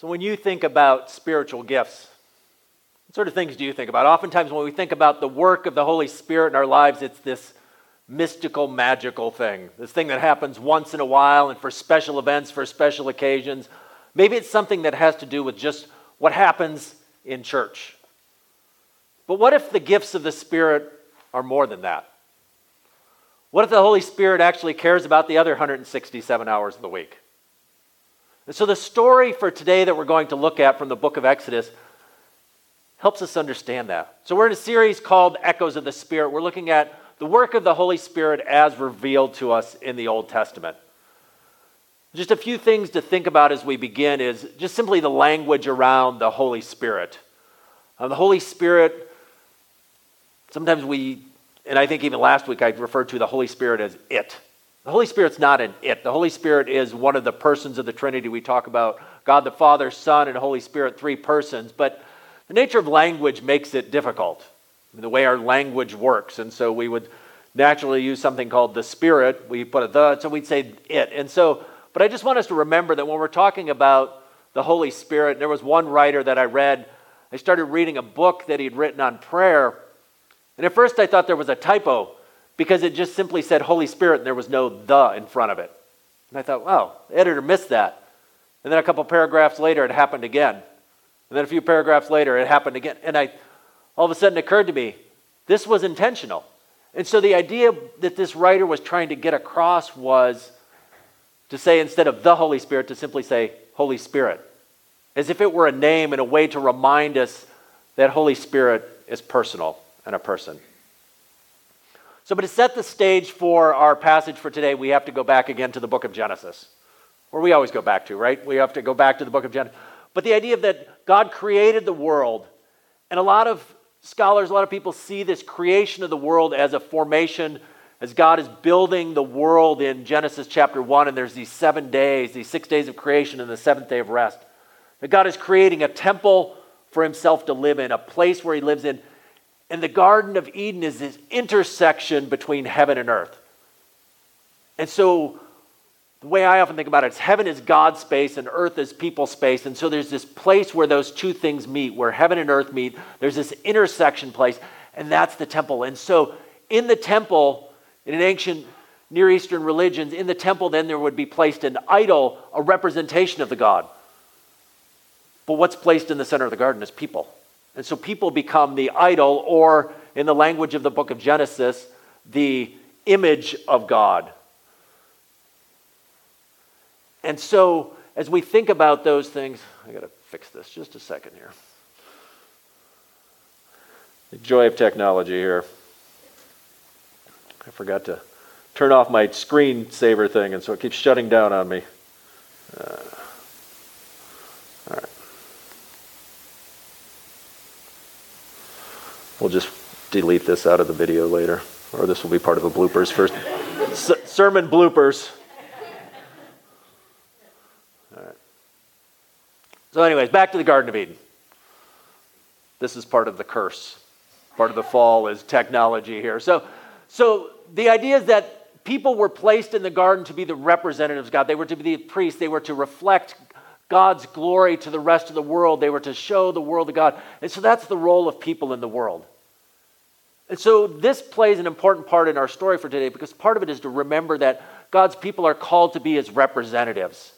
So, when you think about spiritual gifts, what sort of things do you think about? Oftentimes, when we think about the work of the Holy Spirit in our lives, it's this mystical, magical thing. This thing that happens once in a while and for special events, for special occasions. Maybe it's something that has to do with just what happens in church. But what if the gifts of the Spirit are more than that? What if the Holy Spirit actually cares about the other 167 hours of the week? And so, the story for today that we're going to look at from the book of Exodus helps us understand that. So, we're in a series called Echoes of the Spirit. We're looking at the work of the Holy Spirit as revealed to us in the Old Testament. Just a few things to think about as we begin is just simply the language around the Holy Spirit. Uh, the Holy Spirit, sometimes we, and I think even last week I referred to the Holy Spirit as it. The Holy Spirit's not an it. The Holy Spirit is one of the persons of the Trinity. We talk about God the Father, Son, and Holy Spirit, three persons. But the nature of language makes it difficult, I mean, the way our language works. And so we would naturally use something called the Spirit. We put a the, so we'd say it. And so, but I just want us to remember that when we're talking about the Holy Spirit, there was one writer that I read. I started reading a book that he'd written on prayer. And at first I thought there was a typo because it just simply said Holy Spirit and there was no the in front of it. And I thought, wow, the editor missed that. And then a couple paragraphs later, it happened again. And then a few paragraphs later, it happened again. And I, all of a sudden, occurred to me, this was intentional. And so the idea that this writer was trying to get across was to say, instead of the Holy Spirit, to simply say Holy Spirit, as if it were a name and a way to remind us that Holy Spirit is personal and a person. So, but to set the stage for our passage for today, we have to go back again to the book of Genesis, where we always go back to, right? We have to go back to the book of Genesis. But the idea that God created the world, and a lot of scholars, a lot of people see this creation of the world as a formation, as God is building the world in Genesis chapter 1, and there's these seven days, these six days of creation, and the seventh day of rest. That God is creating a temple for himself to live in, a place where he lives in. And the Garden of Eden is this intersection between heaven and earth. And so, the way I often think about it is heaven is God's space and earth is people's space. And so, there's this place where those two things meet, where heaven and earth meet. There's this intersection place, and that's the temple. And so, in the temple, in an ancient Near Eastern religions, in the temple, then there would be placed an idol, a representation of the God. But what's placed in the center of the garden is people. And so people become the idol, or in the language of the book of Genesis, the image of God. And so, as we think about those things, I got to fix this just a second here. The joy of technology here. I forgot to turn off my screensaver thing, and so it keeps shutting down on me. Uh, We'll just delete this out of the video later, or this will be part of the bloopers first. S- sermon bloopers. All right. So, anyways, back to the Garden of Eden. This is part of the curse. Part of the fall is technology here. So, so the idea is that people were placed in the garden to be the representatives of God. They were to be the priests. They were to reflect God's glory to the rest of the world. They were to show the world of God. And so that's the role of people in the world. And so this plays an important part in our story for today because part of it is to remember that God's people are called to be his representatives.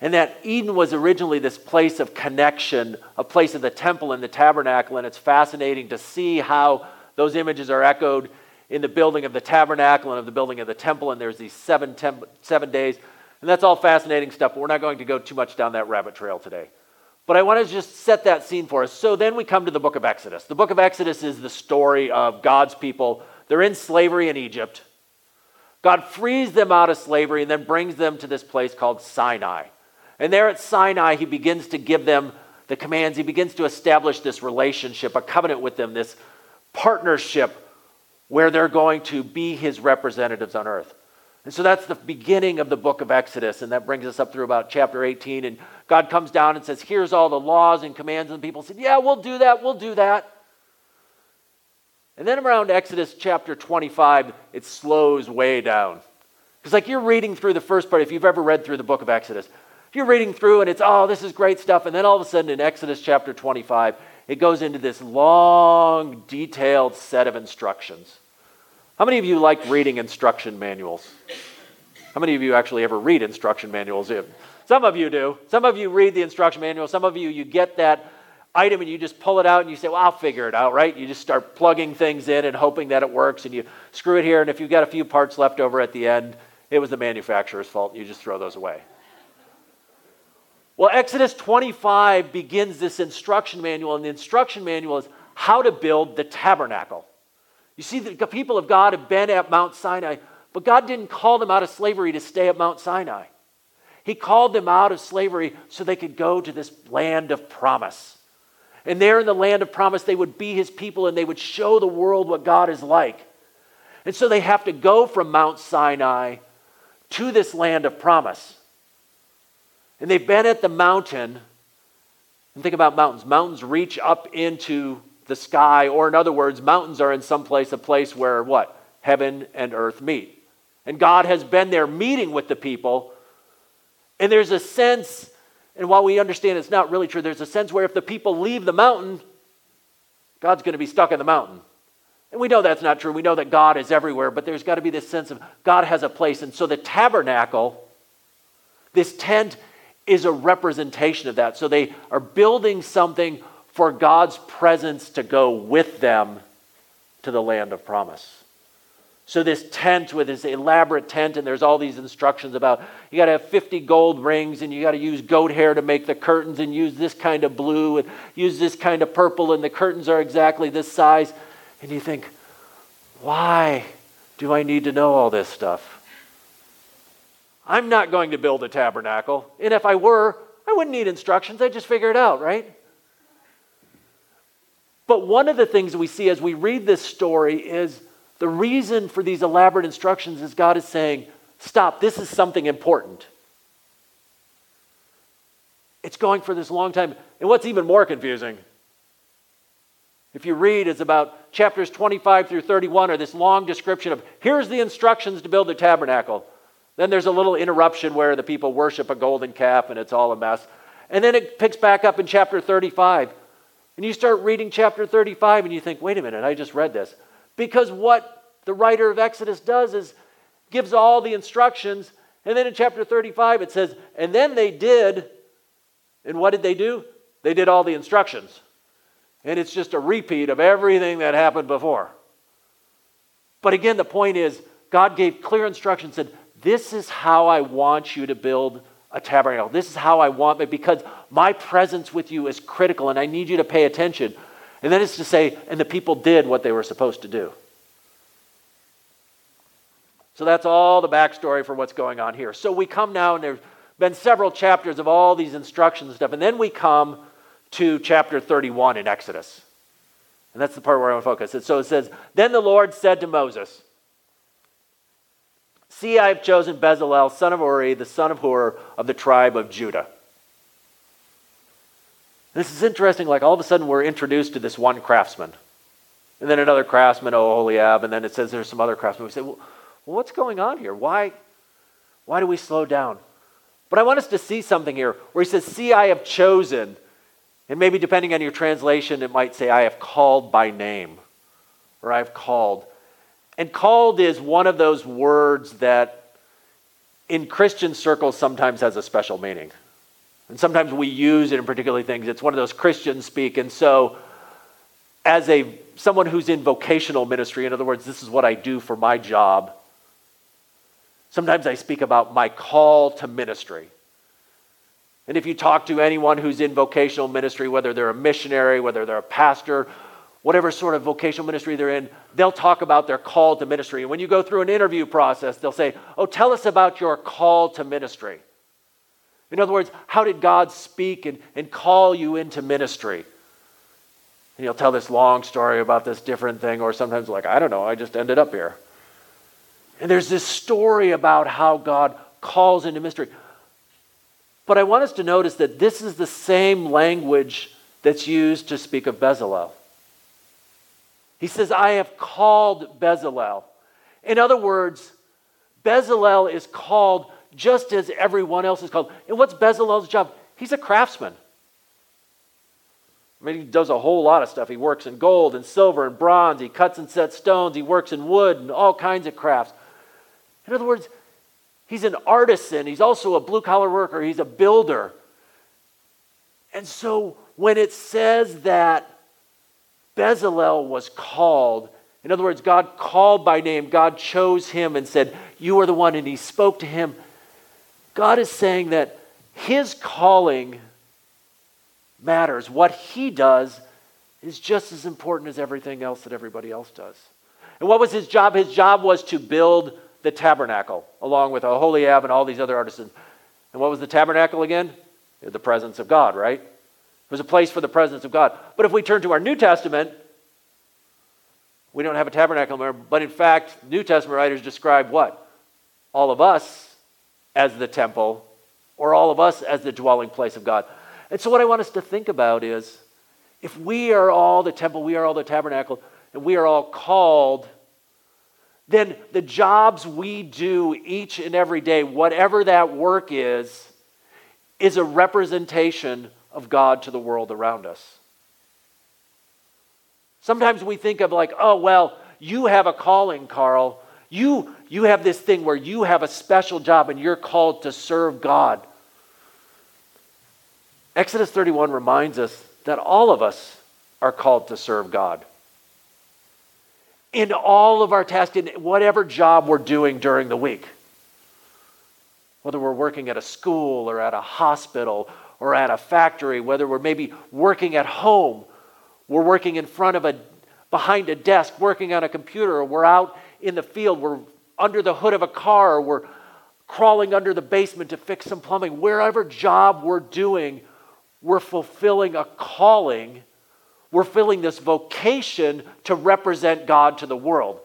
And that Eden was originally this place of connection, a place of the temple and the tabernacle. And it's fascinating to see how those images are echoed in the building of the tabernacle and of the building of the temple. And there's these seven, tem- seven days. And that's all fascinating stuff, but we're not going to go too much down that rabbit trail today. But I want to just set that scene for us. So then we come to the book of Exodus. The book of Exodus is the story of God's people. They're in slavery in Egypt. God frees them out of slavery and then brings them to this place called Sinai. And there at Sinai, he begins to give them the commands. He begins to establish this relationship, a covenant with them, this partnership where they're going to be his representatives on earth. And so that's the beginning of the book of Exodus, and that brings us up through about chapter 18. And God comes down and says, Here's all the laws and commands, and people said, Yeah, we'll do that, we'll do that. And then around Exodus chapter 25, it slows way down. Because, like, you're reading through the first part, if you've ever read through the book of Exodus, you're reading through and it's, oh, this is great stuff. And then all of a sudden in Exodus chapter 25, it goes into this long, detailed set of instructions. How many of you like reading instruction manuals? How many of you actually ever read instruction manuals? Some of you do. Some of you read the instruction manual. Some of you, you get that item and you just pull it out and you say, Well, I'll figure it out, right? You just start plugging things in and hoping that it works and you screw it here. And if you've got a few parts left over at the end, it was the manufacturer's fault. You just throw those away. Well, Exodus 25 begins this instruction manual, and the instruction manual is how to build the tabernacle. You see, the people of God have been at Mount Sinai, but God didn't call them out of slavery to stay at Mount Sinai. He called them out of slavery so they could go to this land of promise. And there in the land of promise, they would be his people and they would show the world what God is like. And so they have to go from Mount Sinai to this land of promise. And they've been at the mountain. And think about mountains. Mountains reach up into the sky, or in other words, mountains are in some place a place where what? Heaven and earth meet. And God has been there meeting with the people. And there's a sense, and while we understand it's not really true, there's a sense where if the people leave the mountain, God's going to be stuck in the mountain. And we know that's not true. We know that God is everywhere, but there's got to be this sense of God has a place. And so the tabernacle, this tent, is a representation of that. So they are building something for God's presence to go with them to the land of promise. So, this tent with this elaborate tent, and there's all these instructions about you got to have 50 gold rings, and you got to use goat hair to make the curtains, and use this kind of blue, and use this kind of purple, and the curtains are exactly this size. And you think, why do I need to know all this stuff? I'm not going to build a tabernacle. And if I were, I wouldn't need instructions. I'd just figure it out, right? But one of the things we see as we read this story is the reason for these elaborate instructions is God is saying, stop, this is something important. It's going for this long time. And what's even more confusing, if you read, it's about chapters 25 through 31 are this long description of here's the instructions to build the tabernacle. Then there's a little interruption where the people worship a golden calf and it's all a mess. And then it picks back up in chapter 35. And you start reading chapter 35 and you think, wait a minute, I just read this. Because what the writer of Exodus does is gives all the instructions. And then in chapter 35 it says, and then they did, and what did they do? They did all the instructions. And it's just a repeat of everything that happened before. But again, the point is, God gave clear instructions, said, This is how I want you to build a tabernacle. This is how I want it because my presence with you is critical and I need you to pay attention. And then it's to say, and the people did what they were supposed to do. So that's all the backstory for what's going on here. So we come now, and there's been several chapters of all these instructions and stuff, and then we come to chapter 31 in Exodus. And that's the part where I want to focus. So it says, Then the Lord said to Moses, See, I have chosen Bezalel, son of Uri, the son of Hur, of the tribe of Judah. This is interesting. Like all of a sudden, we're introduced to this one craftsman. And then another craftsman, Oholiab, and then it says there's some other craftsmen. We say, well, what's going on here? Why, why do we slow down? But I want us to see something here where he says, See, I have chosen. And maybe depending on your translation, it might say, I have called by name, or I have called. And called is one of those words that in Christian circles sometimes has a special meaning. And sometimes we use it in particular things. It's one of those Christians speak. And so, as a someone who's in vocational ministry, in other words, this is what I do for my job. Sometimes I speak about my call to ministry. And if you talk to anyone who's in vocational ministry, whether they're a missionary, whether they're a pastor, whatever sort of vocational ministry they're in, they'll talk about their call to ministry. And when you go through an interview process, they'll say, Oh, tell us about your call to ministry. In other words, how did God speak and, and call you into ministry? And you'll tell this long story about this different thing, or sometimes, like, I don't know, I just ended up here. And there's this story about how God calls into mystery. But I want us to notice that this is the same language that's used to speak of Bezalel. He says, I have called Bezalel. In other words, Bezalel is called just as everyone else is called. And what's Bezalel's job? He's a craftsman. I mean, he does a whole lot of stuff. He works in gold and silver and bronze. He cuts and sets stones. He works in wood and all kinds of crafts. In other words, he's an artisan. He's also a blue collar worker. He's a builder. And so when it says that Bezalel was called, in other words, God called by name, God chose him and said, You are the one, and he spoke to him. God is saying that his calling matters. What he does is just as important as everything else that everybody else does. And what was his job? His job was to build the tabernacle along with Aholiab and all these other artisans. And what was the tabernacle again? The presence of God, right? It was a place for the presence of God. But if we turn to our New Testament, we don't have a tabernacle anymore. But in fact, New Testament writers describe what? All of us as the temple, or all of us as the dwelling place of God. And so, what I want us to think about is if we are all the temple, we are all the tabernacle, and we are all called, then the jobs we do each and every day, whatever that work is, is a representation of God to the world around us. Sometimes we think of, like, oh, well, you have a calling, Carl. You, you have this thing where you have a special job and you're called to serve God. Exodus 31 reminds us that all of us are called to serve God. In all of our tasks, in whatever job we're doing during the week, whether we're working at a school or at a hospital or at a factory, whether we're maybe working at home, we're working in front of a behind a desk, working on a computer, or we're out in the field, we're under the hood of a car, or we're crawling under the basement to fix some plumbing, wherever job we're doing, we're fulfilling a calling. We're filling this vocation to represent God to the world.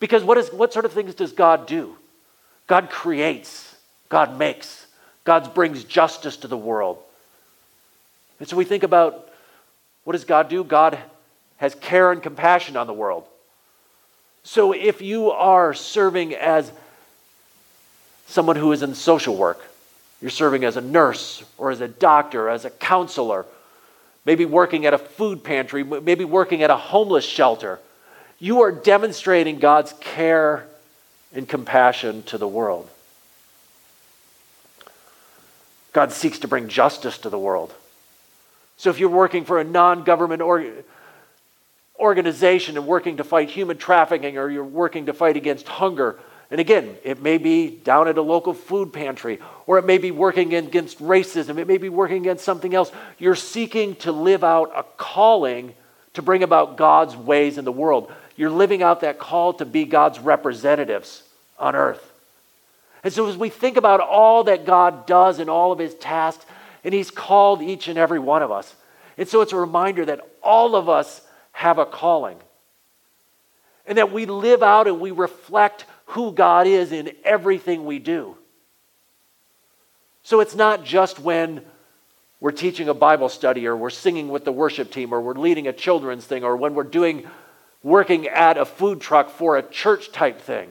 Because what, is, what sort of things does God do? God creates, God makes, God brings justice to the world. And so we think about what does God do? God has care and compassion on the world. So if you are serving as someone who is in social work, you're serving as a nurse or as a doctor, as a counselor, maybe working at a food pantry, maybe working at a homeless shelter. You are demonstrating God's care and compassion to the world. God seeks to bring justice to the world. So if you're working for a non government or, organization and working to fight human trafficking or you're working to fight against hunger, and again, it may be down at a local food pantry, or it may be working against racism, it may be working against something else. You're seeking to live out a calling to bring about God's ways in the world. You're living out that call to be God's representatives on earth. And so, as we think about all that God does and all of his tasks, and he's called each and every one of us. And so, it's a reminder that all of us have a calling. And that we live out and we reflect who God is in everything we do. So it's not just when we're teaching a Bible study or we're singing with the worship team or we're leading a children's thing or when we're doing working at a food truck for a church type thing.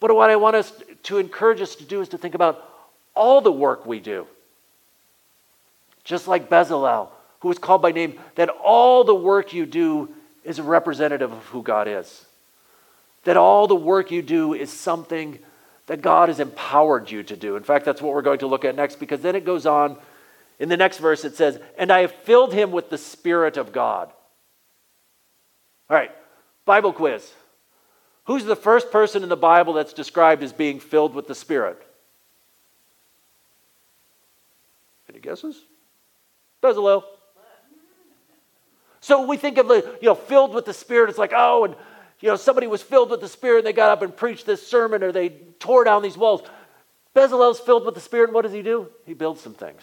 But what I want us to encourage us to do is to think about all the work we do. Just like Bezalel, who is called by name, that all the work you do is a representative of who God is. That all the work you do is something that God has empowered you to do. In fact, that's what we're going to look at next because then it goes on. In the next verse, it says, And I have filled him with the Spirit of God. All right, Bible quiz. Who's the first person in the Bible that's described as being filled with the Spirit? Guesses? Bezalel. So we think of the, you know, filled with the Spirit, it's like, oh, and you know, somebody was filled with the Spirit and they got up and preached this sermon or they tore down these walls. Bezalel's filled with the Spirit, and what does he do? He builds some things.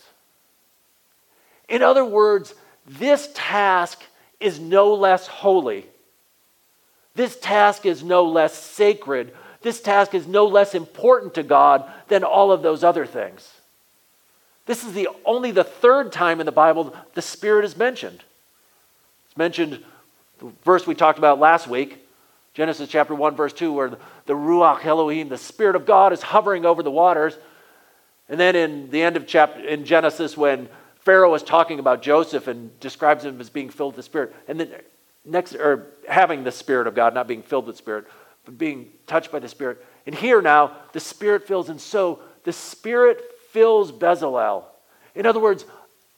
In other words, this task is no less holy. This task is no less sacred. This task is no less important to God than all of those other things. This is the only the third time in the Bible the Spirit is mentioned. It's mentioned the verse we talked about last week, Genesis chapter 1, verse 2, where the Ruach Elohim, the Spirit of God, is hovering over the waters. And then in the end of chapter in Genesis, when Pharaoh is talking about Joseph and describes him as being filled with the Spirit, and then next, or having the Spirit of God, not being filled with Spirit, but being touched by the Spirit. And here now, the Spirit fills, and so the Spirit fills Bezalel. In other words,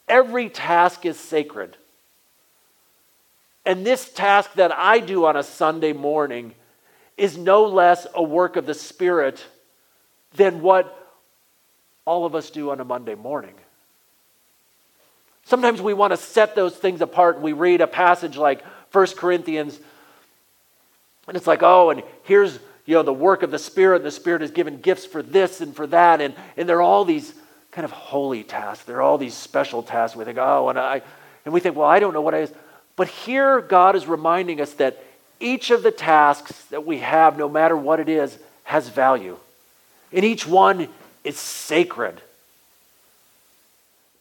every task is sacred. And this task that I do on a Sunday morning is no less a work of the Spirit than what all of us do on a Monday morning. Sometimes we want to set those things apart. We read a passage like 1 Corinthians, and it's like, oh, and here's you know the work of the Spirit, the Spirit has given gifts for this and for that, and, and there are all these kind of holy tasks. There are all these special tasks. We think, oh, and I and we think, well, I don't know what I is. But here God is reminding us that each of the tasks that we have, no matter what it is, has value. And each one is sacred.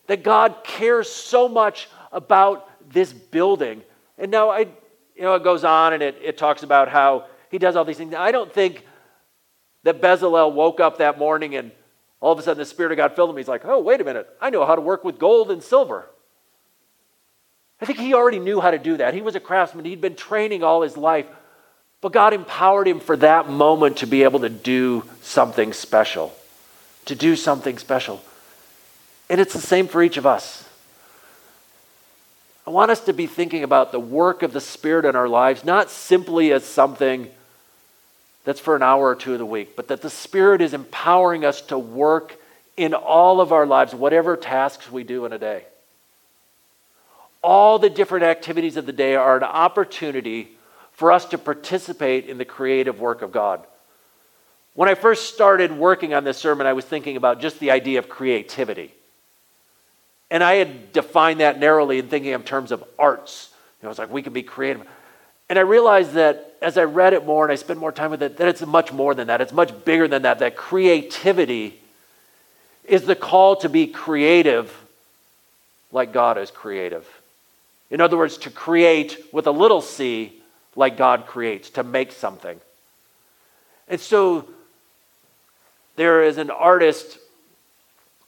That God cares so much about this building. And now I you know it goes on and it, it talks about how he does all these things. I don't think that Bezalel woke up that morning and all of a sudden the Spirit of God filled him. He's like, oh, wait a minute. I know how to work with gold and silver. I think he already knew how to do that. He was a craftsman, he'd been training all his life. But God empowered him for that moment to be able to do something special. To do something special. And it's the same for each of us. I want us to be thinking about the work of the Spirit in our lives, not simply as something that's for an hour or two of the week, but that the Spirit is empowering us to work in all of our lives, whatever tasks we do in a day. All the different activities of the day are an opportunity for us to participate in the creative work of God. When I first started working on this sermon, I was thinking about just the idea of creativity. And I had defined that narrowly in thinking in terms of arts. You know, it's like we can be creative. And I realized that as I read it more and I spent more time with it, that it's much more than that. It's much bigger than that. That creativity is the call to be creative like God is creative. In other words, to create with a little c like God creates, to make something. And so there is an artist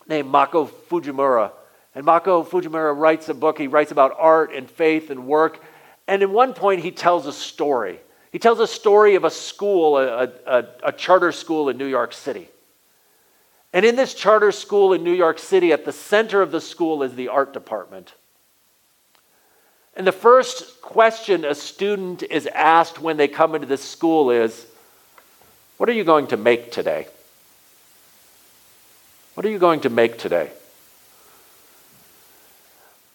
named Mako Fujimura. And Mako Fujimura writes a book. He writes about art and faith and work. And at one point, he tells a story. He tells a story of a school, a, a, a charter school in New York City. And in this charter school in New York City, at the center of the school is the art department. And the first question a student is asked when they come into this school is What are you going to make today? What are you going to make today?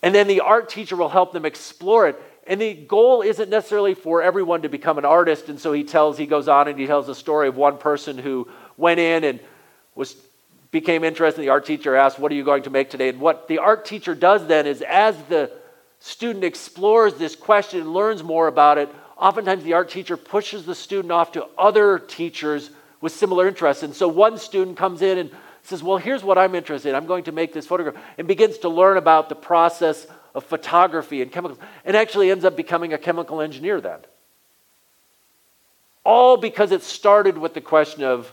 And then the art teacher will help them explore it. And the goal isn't necessarily for everyone to become an artist. And so he tells, he goes on and he tells the story of one person who went in and was became interested. The art teacher asked, What are you going to make today? And what the art teacher does then is as the student explores this question and learns more about it, oftentimes the art teacher pushes the student off to other teachers with similar interests. And so one student comes in and says, Well, here's what I'm interested in. I'm going to make this photograph, and begins to learn about the process of photography and chemicals, and actually ends up becoming a chemical engineer then. All because it started with the question of,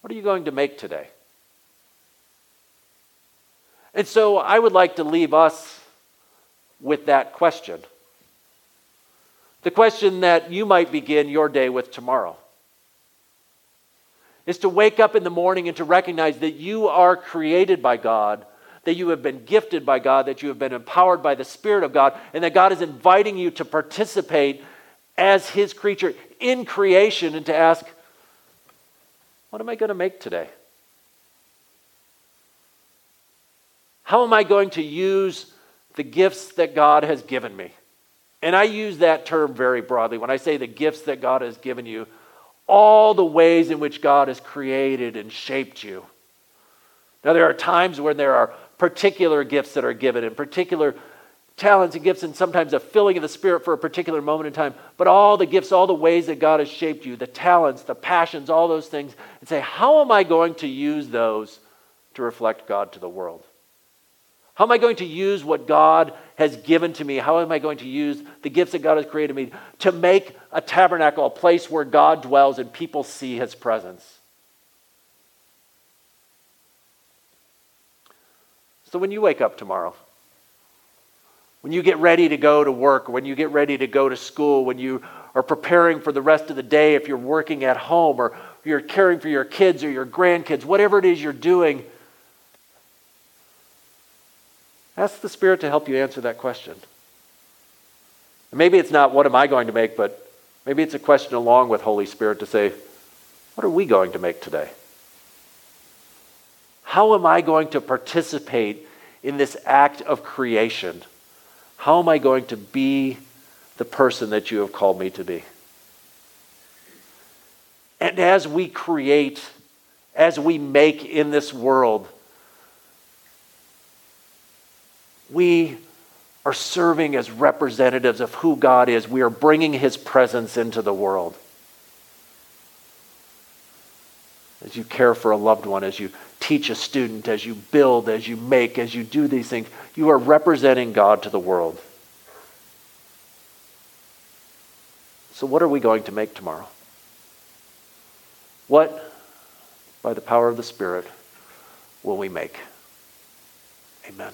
What are you going to make today? And so I would like to leave us with that question. The question that you might begin your day with tomorrow is to wake up in the morning and to recognize that you are created by God, that you have been gifted by God, that you have been empowered by the Spirit of God, and that God is inviting you to participate as His creature in creation and to ask, What am I going to make today? How am I going to use the gifts that God has given me. And I use that term very broadly. When I say the gifts that God has given you, all the ways in which God has created and shaped you. Now, there are times when there are particular gifts that are given and particular talents and gifts, and sometimes a filling of the Spirit for a particular moment in time. But all the gifts, all the ways that God has shaped you, the talents, the passions, all those things, and say, how am I going to use those to reflect God to the world? How am I going to use what God has given to me? How am I going to use the gifts that God has created me to make a tabernacle, a place where God dwells and people see his presence? So when you wake up tomorrow, when you get ready to go to work, when you get ready to go to school, when you are preparing for the rest of the day, if you're working at home or you're caring for your kids or your grandkids, whatever it is you're doing, ask the Spirit to help you answer that question. maybe it's not what am I going to make, but maybe it's a question along with Holy Spirit to say, what are we going to make today? How am I going to participate in this act of creation? How am I going to be the person that you have called me to be? And as we create, as we make in this world, we are serving as representatives of who God is. We are bringing His presence into the world. As you care for a loved one, as you teach a student, as you build, as you make, as you do these things, you are representing God to the world. So, what are we going to make tomorrow? What, by the power of the Spirit, will we make? Amen.